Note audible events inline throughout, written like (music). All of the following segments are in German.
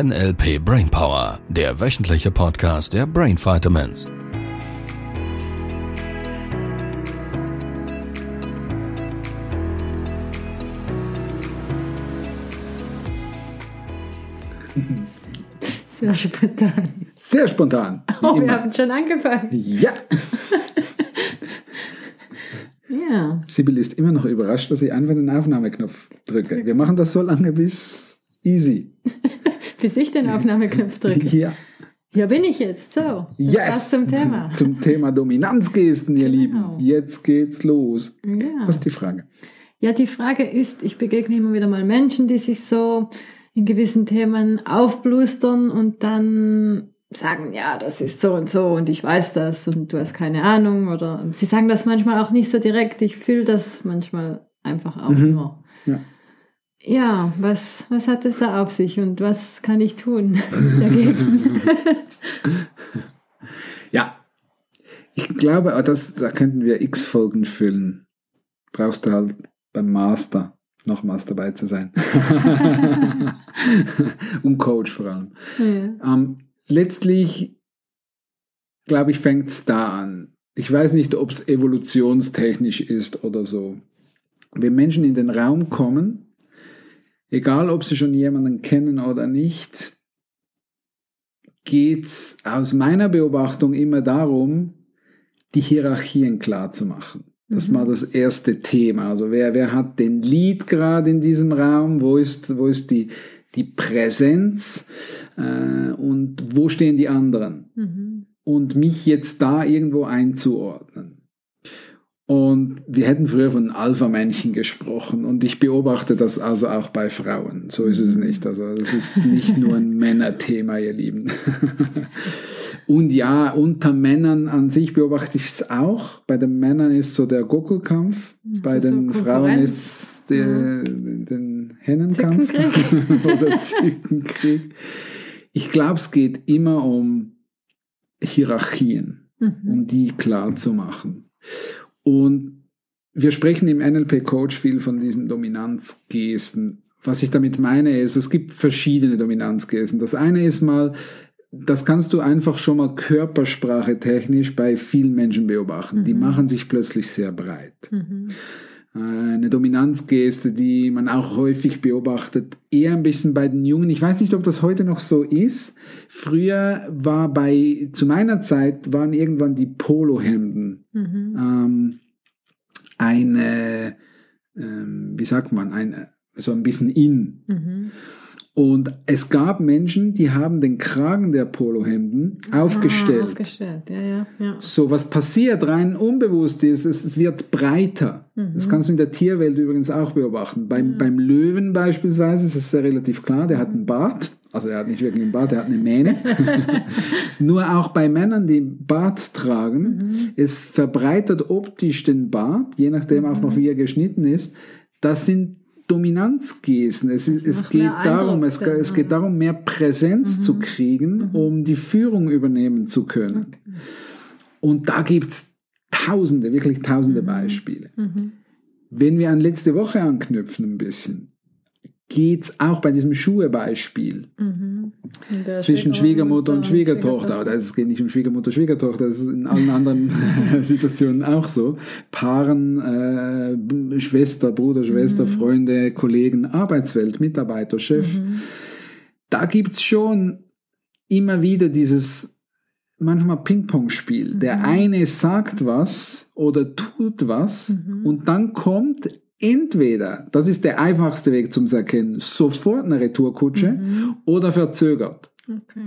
NLP Brainpower, der wöchentliche Podcast der Brain Vitamins. Sehr spontan. Sehr spontan. Oh, wir haben schon angefangen. Ja. (laughs) Ja. Sibyl ist immer noch überrascht, dass ich einfach den Aufnahmeknopf drücke. Wir machen das so lange bis easy. (laughs) Bis ich den Aufnahmeknopf drücke. (laughs) Ja. Hier bin ich jetzt. So. Yes. Was zum Thema. (laughs) Zum Thema Dominanzgesten, ihr Genau. Lieben. Jetzt geht's los. Ja. Was ist die Frage? ja, die Frage ist, ich begegne immer wieder mal Menschen, die sich so in gewissen Themen aufblustern und dann sagen, ja, das ist so und so und ich weiß das und du hast keine Ahnung oder sie sagen das manchmal auch nicht so direkt. Ich fühle das manchmal einfach auch Mhm. nur. Ja. Ja, was, was hat es da auf sich und was kann ich tun (laughs) dagegen? (laughs) Ja. Ich glaube, das, da könnten wir x Folgen füllen. Brauchst du halt beim Master nochmals dabei zu sein. Und (laughs) Coach vor allem. ja. Ähm, letztlich, glaube ich, fängt es da an. Ich weiß nicht, ob es evolutionstechnisch ist oder so. Wenn Menschen in den Raum kommen, egal ob sie schon jemanden kennen oder nicht, geht es aus meiner Beobachtung immer darum, die Hierarchien klar zu machen. Das Mhm. war das erste Thema. Also wer, wer hat den Lead gerade in diesem Raum? Wo ist, wo ist die, die Präsenz? Äh, und wo stehen die anderen? Mhm. Und mich jetzt da irgendwo einzuordnen. Und wir hätten früher von Alpha-Männchen gesprochen und ich beobachte das also auch bei Frauen. So ist es nicht. Also es ist nicht nur ein (laughs) Männerthema, ihr Lieben. (laughs) Und ja, unter Männern an sich beobachte ich es auch. Bei den Männern ist so der Gockelkampf, bei Also den Frauen Konkurrenz. ist der, den Hennenkampf Zickenkrieg. (laughs) oder Zickenkrieg. Ich glaube, es geht immer um Hierarchien Mhm. um die klar zu machen. Und wir sprechen im NLP Coach viel von diesen Dominanzgesten. Was ich damit meine ist, es gibt verschiedene Dominanzgesten. Das eine ist mal, das kannst du einfach schon mal körpersprache technisch bei vielen Menschen beobachten. Die Mhm. machen sich plötzlich sehr breit. Mhm. Eine Dominanzgeste, die man auch häufig beobachtet, eher ein bisschen bei den Jungen. Ich weiß nicht, ob das heute noch so ist. Früher war bei, zu meiner Zeit waren irgendwann die Polohemden Mhm. ähm, eine, ähm, wie sagt man, ein, so ein bisschen in. Mhm. Und es gab Menschen, die haben den Kragen der Polohemden aufgestellt. Ah, aufgestellt, ja, ja, ja. So, was passiert rein unbewusst ist, es, wird breiter. Mhm. Das kannst du in der Tierwelt übrigens auch beobachten. Beim, beim Löwen beispielsweise ist es sehr relativ klar, der hat einen Bart. Also er hat nicht wirklich einen Bart, er hat eine Mähne. (laughs) (laughs) Nur auch bei Männern, die Bart tragen, Mhm. es verbreitert optisch den Bart, je nachdem auch Mhm. noch wie er geschnitten ist. Das sind Dominanzgesten. Es, ist, es geht darum, es, es geht mhm. darum, mehr Präsenz zu kriegen, um die Führung übernehmen zu können. Und da gibt's tausende, wirklich tausende Beispiele. Mhm. Wenn wir an letzte Woche anknüpfen ein bisschen, geht's auch bei diesem Schuhe-Beispiel Mhm. Und zwischen Schwiegermutter und Schwiegertochter. Aber es geht nicht um Schwiegermutter, Schwiegertochter, das ist in allen anderen Situationen auch so. Paaren, äh, Schwester, Bruder, Schwester, Freunde, Kollegen, Arbeitswelt, Mitarbeiter, Chef. Mhm. Da gibt's schon immer wieder dieses manchmal Ping-Pong-Spiel. Der eine sagt was oder tut was und dann kommt entweder, das ist der einfachste Weg zum Erkennen, sofort eine Retourkutsche oder verzögert. Okay.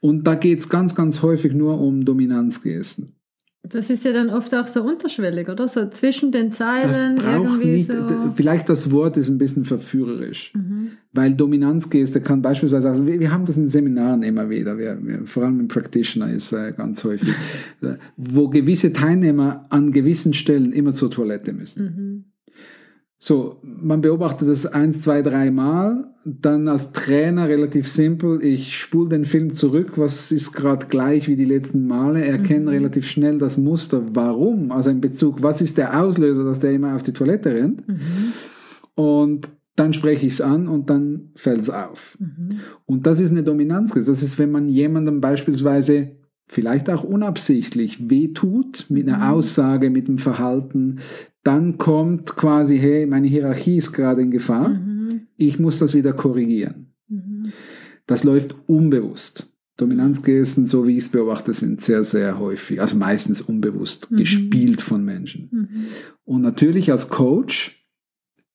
Und da geht's ganz, ganz häufig nur um Dominanzgesten. Das ist ja dann oft auch so unterschwellig, oder? So zwischen den Das Zeilen braucht irgendwie nicht, so. vielleicht das Wort ist ein bisschen verführerisch. Mhm. Weil Dominanzgeste kann beispielsweise, also wir, wir haben das in Seminaren immer wieder, wir, wir, vor allem im Practitioner ist äh, ganz häufig, (laughs) äh, wo gewisse Teilnehmer an gewissen Stellen immer zur Toilette müssen. Mhm. So, man beobachtet das eins, zwei, drei Mal, dann als Trainer relativ simpel, ich spule den Film zurück, was ist gerade gleich wie die letzten Male, erkenne relativ schnell das Muster, warum, also in Bezug, was ist der Auslöser, dass der immer auf die Toilette rennt. Mhm. Und dann spreche ich es an und dann fällt es auf. Mhm. Und das ist eine Dominanz. Das ist, wenn man jemandem beispielsweise vielleicht auch unabsichtlich wehtut mit einer mhm. Aussage, mit dem Verhalten, dann kommt quasi, hey, meine Hierarchie ist gerade in Gefahr, mhm. ich muss das wieder korrigieren. Mhm. Das läuft unbewusst. Dominanzgesten, so wie ich es beobachte, sind sehr, sehr häufig, also meistens unbewusst, mhm. gespielt von Menschen. Mhm. Und natürlich als Coach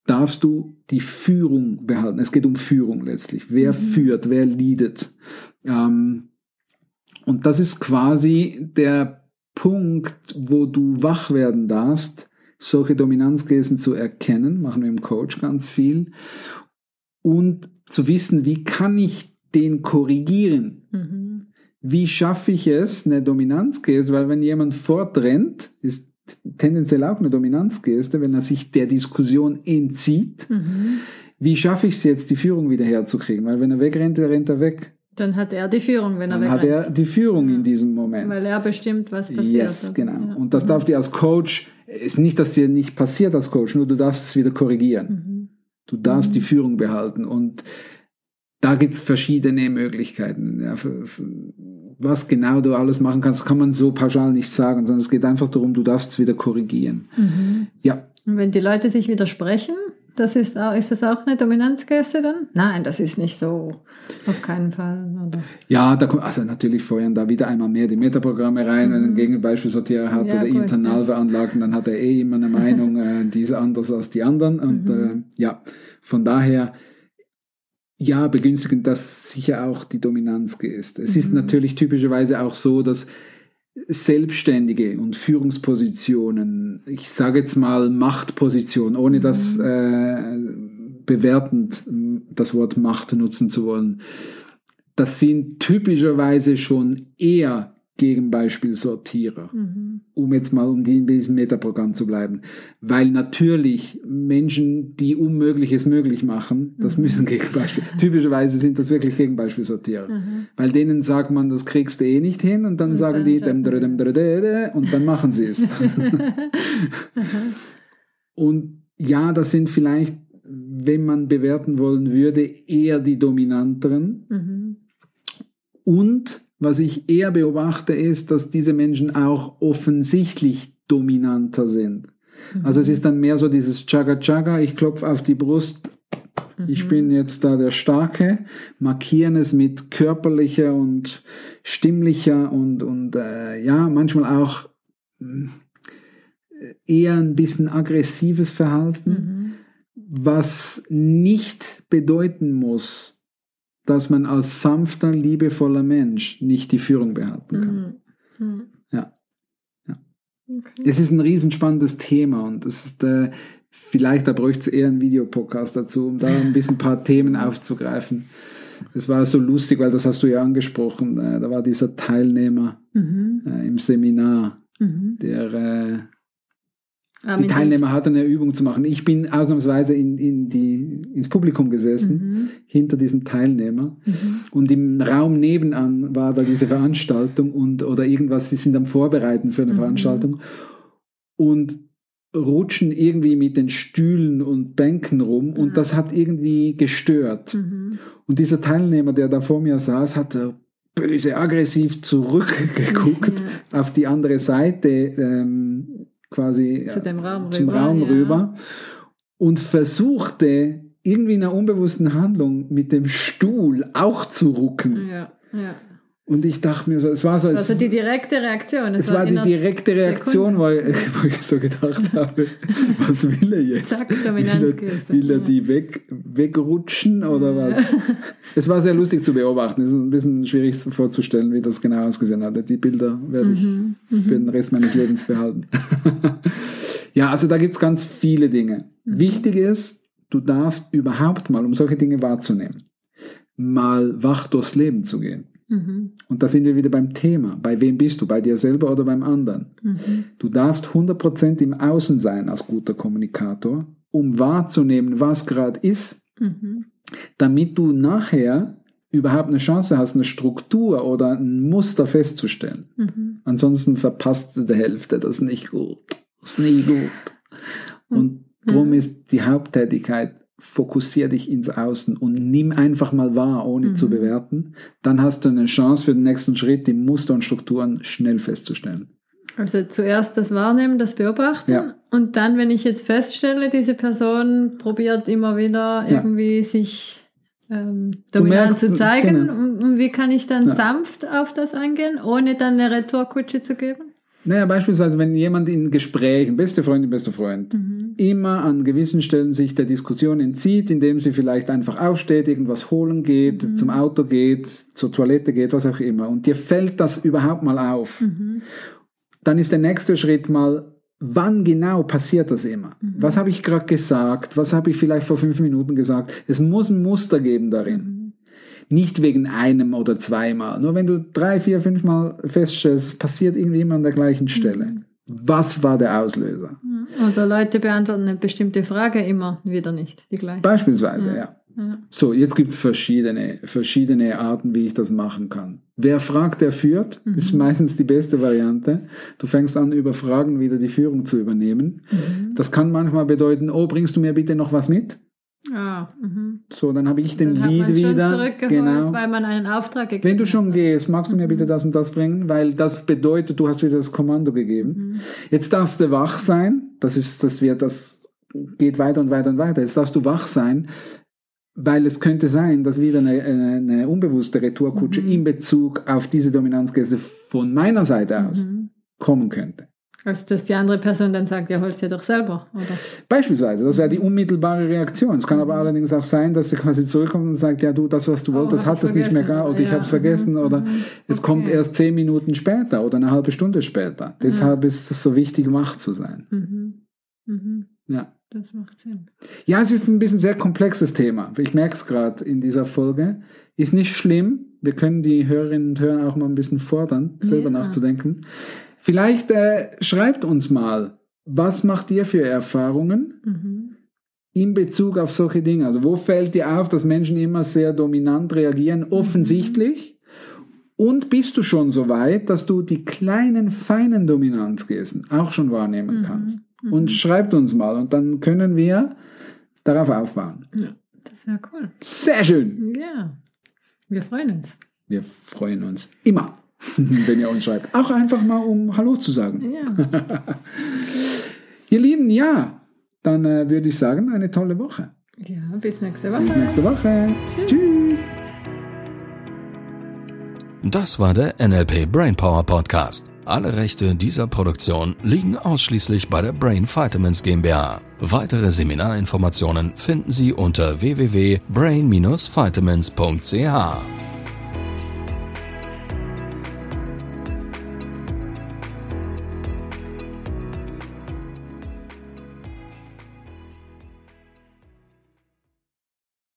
darfst du die Führung behalten. Es geht um Führung letztlich. Wer mhm. führt, wer leadet. Ähm, und das ist quasi der Punkt, wo du wach werden darfst, solche Dominanzgesten zu erkennen, machen wir im Coach ganz viel, und zu wissen, wie kann ich den korrigieren? Mhm. Wie schaffe ich es, eine Dominanzgeste, weil wenn jemand fortrennt, ist tendenziell auch eine Dominanzgeste, wenn er sich der Diskussion entzieht, mhm. wie schaffe ich es jetzt, die Führung wieder herzukriegen? Weil wenn er wegrennt, dann rennt er weg. Dann hat er die Führung, wenn er Dann hat er die Führung in diesem Moment. Weil er bestimmt, was passiert. Yes, genau. Ja. Und das darf dir als Coach, ist nicht, dass dir nicht passiert als Coach, nur du darfst es wieder korrigieren. Mhm. Du darfst mhm. die Führung behalten und da gibt's verschiedene Möglichkeiten. Ja, für, für, was genau du alles machen kannst, kann man so pauschal nicht sagen, sondern es geht einfach darum, du darfst es wieder korrigieren. Mhm. Ja. Und wenn die Leute sich widersprechen, das ist, auch, ist das auch eine Dominanzgeste dann? Nein, das ist nicht so. Auf keinen Fall. Oder? Ja, da kommt, also natürlich feuern da wieder einmal mehr die Metaprogramme rein. Mhm. Wenn ein Gegenbeispielsortierer hat ja, oder gut, internal ja. veranlagt, dann hat er eh immer eine Meinung, (laughs) äh, die ist anders als die anderen. Und mhm. äh, ja, von daher ja, begünstigen das sicher auch die Dominanzgeste. Es mhm. ist natürlich typischerweise auch so, dass Selbstständige und Führungspositionen, ich sage jetzt mal Machtpositionen, ohne mhm. das äh, bewertend das Wort Macht nutzen zu wollen, das sind typischerweise schon eher Gegenbeispielsortierer, mhm. um jetzt mal um die in diesem Metaprogramm zu bleiben. Weil natürlich Menschen, die Unmögliches möglich machen, das mhm. müssen Gegenbeispiel. Typischerweise sind das wirklich Gegenbeispielsortierer. Mhm. Weil denen sagt man, das kriegst du eh nicht hin und dann und sagen dann die dem, dem, dem, dem, und dann machen sie es. (laughs) und ja, das sind vielleicht, wenn man bewerten wollen würde, eher die dominanteren. Mhm. Und was ich eher beobachte, ist, dass diese Menschen auch offensichtlich dominanter sind. Mhm. Also es ist dann mehr so dieses Chaga Chaga, ich klopfe auf die Brust, mhm. ich bin jetzt da der Starke, markieren es mit körperlicher und stimmlicher und, und äh, ja, manchmal auch äh, eher ein bisschen aggressives Verhalten, mhm. was nicht bedeuten muss, dass man als sanfter, liebevoller Mensch nicht die Führung behalten kann. Mhm. Mhm. Ja. ja. Okay. Es ist ein riesenspannendes Thema und es ist, äh, vielleicht da bräuchte es eher einen Videopodcast dazu, um da ein bisschen ein paar Themen (laughs) aufzugreifen. Es war so lustig, weil das hast du ja angesprochen. Äh, da war dieser Teilnehmer mhm. äh, im Seminar, mhm. der äh, Ah, die Teilnehmer hatten eine Übung zu machen. Ich bin ausnahmsweise in, in die, ins Publikum gesessen, mhm. hinter diesem Teilnehmer. Mhm. Und im Raum nebenan war da diese Veranstaltung und, oder irgendwas, sie sind am Vorbereiten für eine mhm. Veranstaltung und rutschen irgendwie mit den Stühlen und Bänken rum und ah. das hat irgendwie gestört. Mhm. Und dieser Teilnehmer, der da vor mir saß, hat böse, aggressiv zurückgeguckt auf die andere Seite. Ähm, quasi Zu dem Raum zum rüber, Raum ja. rüber und versuchte irgendwie in einer unbewussten Handlung mit dem Stuhl auch zu rucken. Ja, ja. Und ich dachte mir so, es war so. Also die direkte Reaktion. Es, es war, war die direkte Reaktion, wo ich, (laughs) wo ich, so gedacht (laughs) habe, was will er jetzt? Zack, will er, will er die weg, wegrutschen oder was? es war sehr lustig zu beobachten. Es ist ein bisschen schwierig vorzustellen, wie das genau ausgesehen hat. Die Bilder werde ich mhm, mhm. für den Rest meines Lebens behalten. (laughs) ja, also da gibt's ganz viele Dinge. Mhm. Wichtig ist, du darfst überhaupt mal, um solche Dinge wahrzunehmen, mal wach durchs Leben zu gehen. Mhm. Und da sind wir wieder beim Thema. Bei wem bist du? Bei dir selber oder beim anderen? Mhm. Du darfst 100% im Außen sein als guter Kommunikator, um wahrzunehmen, was gerade ist, mhm. damit du nachher überhaupt eine Chance hast, eine Struktur oder ein Muster festzustellen. Mhm. Ansonsten verpasst du die Hälfte. Das ist nicht gut. Das ist nie gut. Und darum ist die Haupttätigkeit fokussier dich ins Außen und nimm einfach mal wahr, ohne Mhm. zu bewerten. Dann hast du eine Chance für den nächsten Schritt, die Muster und Strukturen schnell festzustellen. Also zuerst das Wahrnehmen, das Beobachten Ja. und dann, wenn ich jetzt feststelle, diese Person probiert immer wieder Ja. irgendwie sich ähm, dominant merkst, zu zeigen genau. und, und wie kann ich dann Ja. sanft auf das eingehen, ohne dann eine Retourkutsche zu geben? Naja, beispielsweise, wenn jemand in Gesprächen, beste Freundin, bester Freund, Mhm. immer an gewissen Stellen sich der Diskussion entzieht, indem sie vielleicht einfach aufsteht, irgendwas holen geht, Mhm. zum Auto geht, zur Toilette geht, was auch immer. Und dir fällt das überhaupt mal auf. Mhm. Dann ist der nächste Schritt mal, wann genau passiert das immer? Mhm. Was habe ich gerade gesagt? Was habe ich vielleicht vor fünf Minuten gesagt? Es muss ein Muster geben darin. Mhm. Nicht wegen einem oder zweimal. Nur wenn du drei, vier, fünf Mal feststellst, es passiert irgendwie immer an der gleichen Stelle. Mhm. Was war der Auslöser? Oder Leute beantworten eine bestimmte Frage immer wieder nicht, die gleiche. Beispielsweise, ja. Ja. So, jetzt gibt es verschiedene, verschiedene Arten, wie ich das machen kann. Wer fragt, der führt, Mhm. ist meistens die beste Variante. Du fängst an, über Fragen wieder die Führung zu übernehmen. Mhm. Das kann manchmal bedeuten, oh, bringst du mir bitte noch was mit? Ah, mhm. So, dann habe ich den Dann hat Lied wieder. zurückgeholt, Genau. weil man einen Auftrag gegeben Wenn du schon hat. gehst, magst du mir Mhm. bitte das und das bringen, weil das bedeutet, du hast wieder das Kommando gegeben. Mhm. Jetzt darfst du wach sein. Das ist, das wird, das geht weiter und weiter und weiter. Jetzt darfst du wach sein, weil es könnte sein, dass wieder eine, eine, eine unbewusste Retourkutsche Mhm. in Bezug auf diese Dominanzgäste von meiner Seite aus Mhm. kommen könnte. Also, dass die andere Person dann sagt, ja, holst dir doch selber, oder? Beispielsweise, das wäre die unmittelbare Reaktion. Es kann aber allerdings auch sein, dass sie quasi zurückkommt und sagt, ja du, das, was du Mhm. Oh, wolltest, hat ich es nicht mehr gar oder ich ja, habe es vergessen mhm, oder mhm. es Okay. kommt erst zehn Minuten später oder eine halbe Stunde später. Deshalb ist es so wichtig, wach zu sein. Mhm. Mhm. Ja. Das macht Sinn. Ja, es ist ein bisschen sehr komplexes Thema. Ich merke es gerade in dieser Folge. Ist nicht schlimm. Wir können die Hörerinnen und Hörer auch mal ein bisschen fordern, selber Ja. nachzudenken. Vielleicht äh, schreibt uns mal, was macht ihr für Erfahrungen Mhm. in Bezug auf solche Dinge? Also wo fällt dir auf, dass Menschen immer sehr dominant reagieren, offensichtlich? Und bist du schon so weit, dass du die kleinen, feinen Dominanzgesten auch schon wahrnehmen Mhm. kannst? Und schreibt uns mal und dann können wir darauf aufbauen. Ja, das wäre cool. Sehr schön. Ja, wir freuen uns. Wir freuen uns immer, (laughs) wenn ihr uns schreibt. Auch einfach mal, um Hallo zu sagen. Ja, (laughs) Ihr Lieben, ja, dann äh, würde ich sagen, eine tolle Woche. ja bis nächste Bis Woche. nächste Woche. Tschüss. Tschüss. Das war der NLP Brainpower Podcast. Alle Rechte dieser Produktion liegen ausschließlich bei der Brain Vitamins GmbH. Weitere Seminarinformationen finden Sie unter www.brain-vitamins.ch.